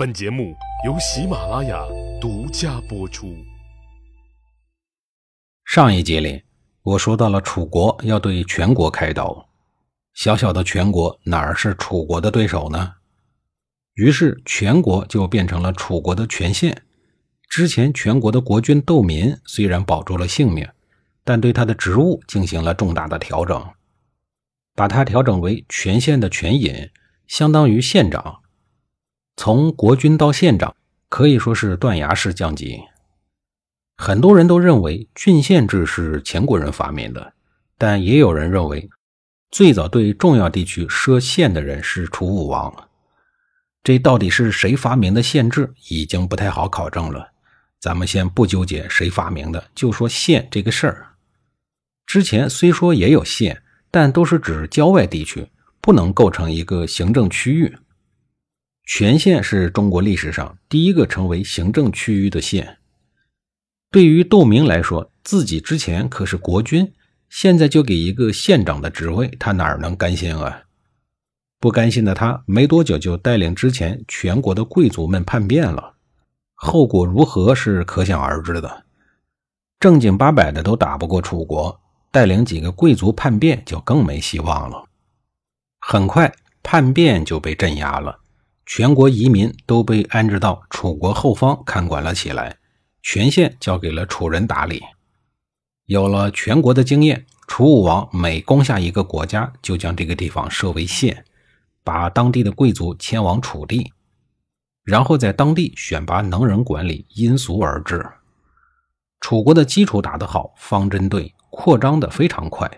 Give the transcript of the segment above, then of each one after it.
本节目由喜马拉雅独家播出。上一节里，我说到了楚国要对全国开刀，小小的全国哪儿是楚国的对手呢？于是全国就变成了楚国的全县。之前全国的国君窦民虽然保住了性命，但对他的职务进行了重大的调整，把他调整为全县的全尹，相当于县长。从国君到县长，可以说是断崖式降级。很多人都认为郡县制是前国人发明的，但也有人认为，最早对重要地区设县的人是楚武王。这到底是谁发明的县制，已经不太好考证了。咱们先不纠结谁发明的，就说县这个事儿。之前虽说也有县，但都是指郊外地区，不能构成一个行政区域。全县是中国历史上第一个成为行政区域的县。对于窦明来说，自己之前可是国君，现在就给一个县长的职位，他哪能甘心啊？不甘心的他，没多久就带领之前全国的贵族们叛变了，后果如何是可想而知的。正经八百的都打不过楚国，带领几个贵族叛变就更没希望了。很快，叛变就被镇压了。全国移民都被安置到楚国后方看管了起来，全县交给了楚人打理。有了全国的经验，楚武王每攻下一个国家，就将这个地方设为县，把当地的贵族迁往楚地，然后在当地选拔能人管理，因俗而治。楚国的基础打得好，方针对，扩张的非常快。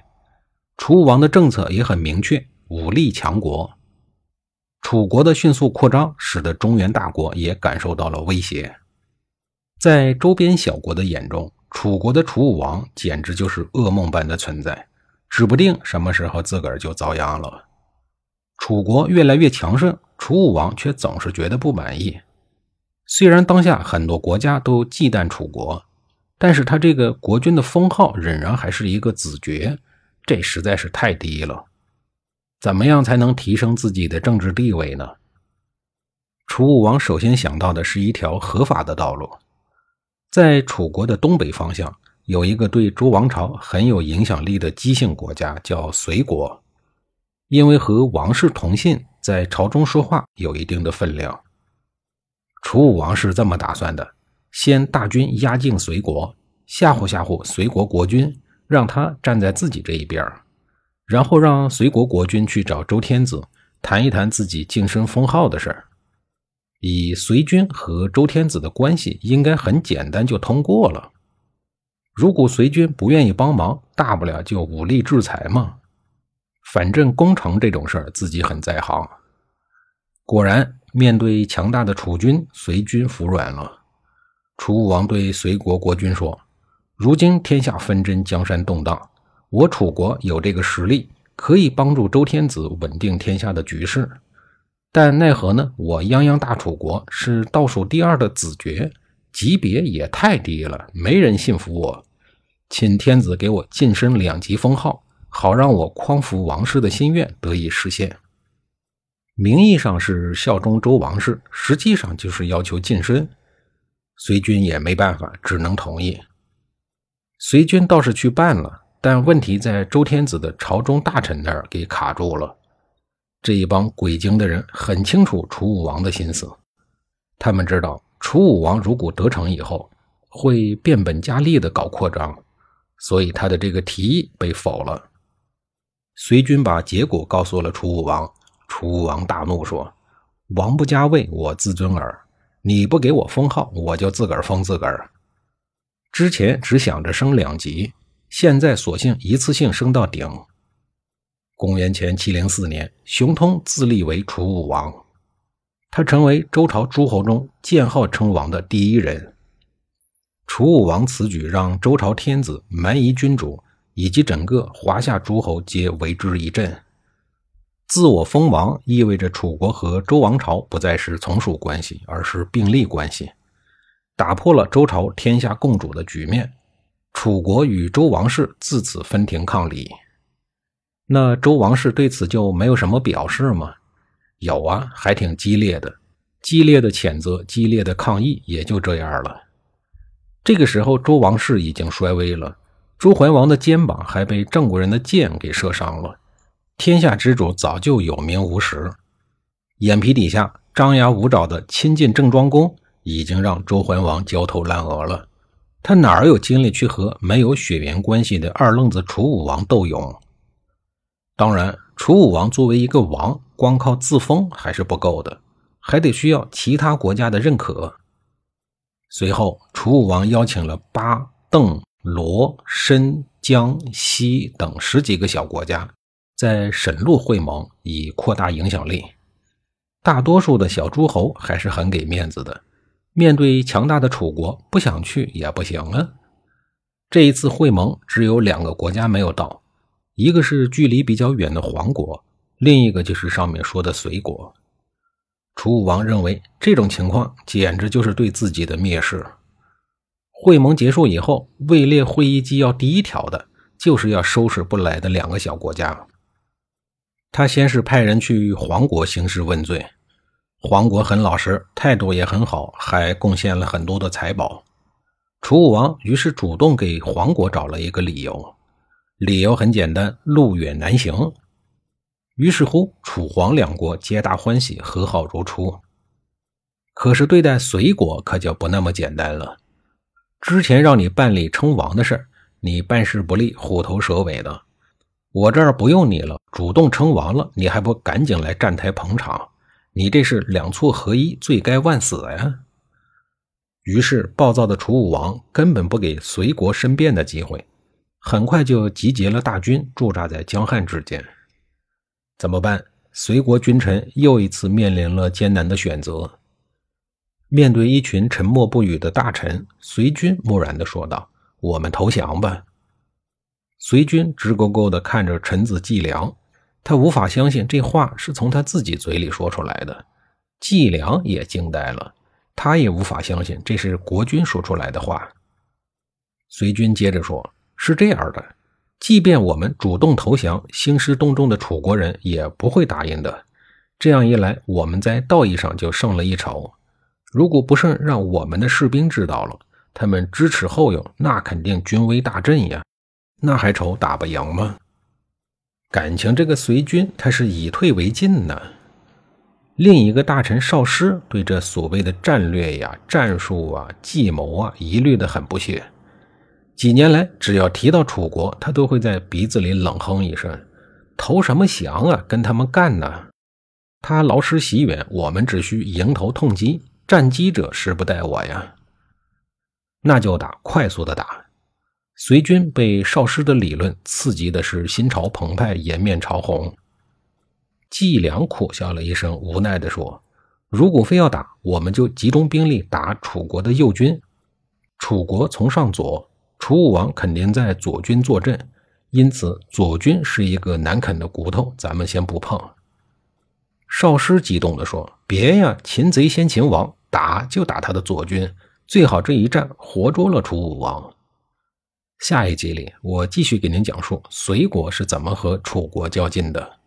楚武王的政策也很明确，武力强国。楚国的迅速扩张，使得中原大国也感受到了威胁。在周边小国的眼中，楚国的楚武王简直就是噩梦般的存在，指不定什么时候自个儿就遭殃了。楚国越来越强盛，楚武王却总是觉得不满意。虽然当下很多国家都忌惮楚国，但是他这个国君的封号仍然还是一个子爵，这实在是太低了。怎么样才能提升自己的政治地位呢？楚武王首先想到的是一条合法的道路。在楚国的东北方向，有一个对周王朝很有影响力的姬姓国家，叫隋国。因为和王室同姓，在朝中说话有一定的分量。楚武王是这么打算的：先大军压境隋国，吓唬吓唬隋国国君，让他站在自己这一边儿然后让隋国国君去找周天子谈一谈自己晋升封号的事儿。以隋军和周天子的关系，应该很简单就通过了。如果隋军不愿意帮忙，大不了就武力制裁嘛。反正攻城这种事儿，自己很在行。果然，面对强大的楚军，隋军服软了。楚武王对隋国国君说：“如今天下纷争，江山动荡。”我楚国有这个实力，可以帮助周天子稳定天下的局势，但奈何呢？我泱泱大楚国是倒数第二的子爵，级别也太低了，没人信服我。请天子给我晋升两级封号，好让我匡扶王室的心愿得以实现。名义上是效忠周王室，实际上就是要求晋升。隋军也没办法，只能同意。隋军倒是去办了。但问题在周天子的朝中大臣那儿给卡住了。这一帮鬼精的人很清楚楚武王的心思，他们知道楚武王如果得逞以后会变本加厉的搞扩张，所以他的这个提议被否了。隋军把结果告诉了楚武王，楚武王大怒说：“王不加位，我自尊耳。你不给我封号，我就自个儿封自个儿。之前只想着升两级。”现在索性一次性升到顶。公元前七零四年，熊通自立为楚武王，他成为周朝诸侯中建号称王的第一人。楚武王此举让周朝天子、蛮夷君主以及整个华夏诸侯皆为之一振。自我封王意味着楚国和周王朝不再是从属关系，而是并立关系，打破了周朝天下共主的局面。楚国与周王室自此分庭抗礼，那周王室对此就没有什么表示吗？有啊，还挺激烈的。激烈的谴责，激烈的抗议，也就这样了。这个时候，周王室已经衰微了，周桓王的肩膀还被郑国人的箭给射伤了。天下之主早就有名无实，眼皮底下张牙舞爪的亲近郑庄公，已经让周桓王焦头烂额了。他哪有精力去和没有血缘关系的二愣子楚武王斗勇？当然，楚武王作为一个王，光靠自封还是不够的，还得需要其他国家的认可。随后，楚武王邀请了巴、邓、罗、申、江、西等十几个小国家，在沈陆会盟，以扩大影响力。大多数的小诸侯还是很给面子的，面对强大的楚国，不想去也不行啊。这一次会盟，只有两个国家没有到，一个是距离比较远的黄国，另一个就是上面说的隋国。楚武王认为这种情况简直就是对自己的蔑视。会盟结束以后，位列会议纪要第一条的就是要收拾不来的两个小国家。他先是派人去黄国兴师问罪，黄国很老实，态度也很好，还贡献了很多的财宝。楚武王于是主动给黄国找了一个理由，理由很简单：路远难行。于是乎，楚黄两国皆大欢喜，和好如初。可是对待隋国可就不那么简单了。之前让你办理称王的事儿你办事不力，虎头蛇尾的。我这儿不用你了，主动称王了，你还不赶紧来站台捧场？你这是两错合一，罪该万死呀！于是，暴躁的楚武王根本不给隋国申辩的机会，很快就集结了大军，驻扎在江汉之间。怎么办？隋国君臣又一次面临了艰难的选择。面对一群沉默不语的大臣，隋军木然地说道：“我们投降吧。”隋军直勾勾地看着臣子季良，他无法相信这话是从他自己嘴里说出来的。季良也惊呆了，他也无法相信这是国君说出来的话。隋军接着说：“是这样的。”即便我们主动投降，兴师动众的楚国人也不会答应的。这样一来，我们在道义上就胜了一筹。如果不慎让我们的士兵知道了，他们支持后勇，那肯定军威大振呀。那还愁打不赢吗？感情这个隋军他是以退为进呢。另一个大臣少师对这所谓的战略呀、战术啊、计谋啊，一律的很不屑。几年来，只要提到楚国，他都会在鼻子里冷哼一声：“投什么降啊？跟他们干呢？”他劳师袭远，我们只需迎头痛击，战机者时不待我呀！那就打，快速的打！隋军被少师的理论刺激的是心潮澎湃，颜面潮红。季良苦笑了一声，无奈地说：“如果非要打，我们就集中兵力打楚国的右军。楚国从上左。”楚武王肯定在左军坐镇，因此左军是一个难啃的骨头，咱们先不碰。少师激动地说：“别呀，擒贼先擒王，打就打他的左军，最好这一战活捉了楚武王。”下一集里，我继续给您讲述隋国是怎么和楚国较劲的。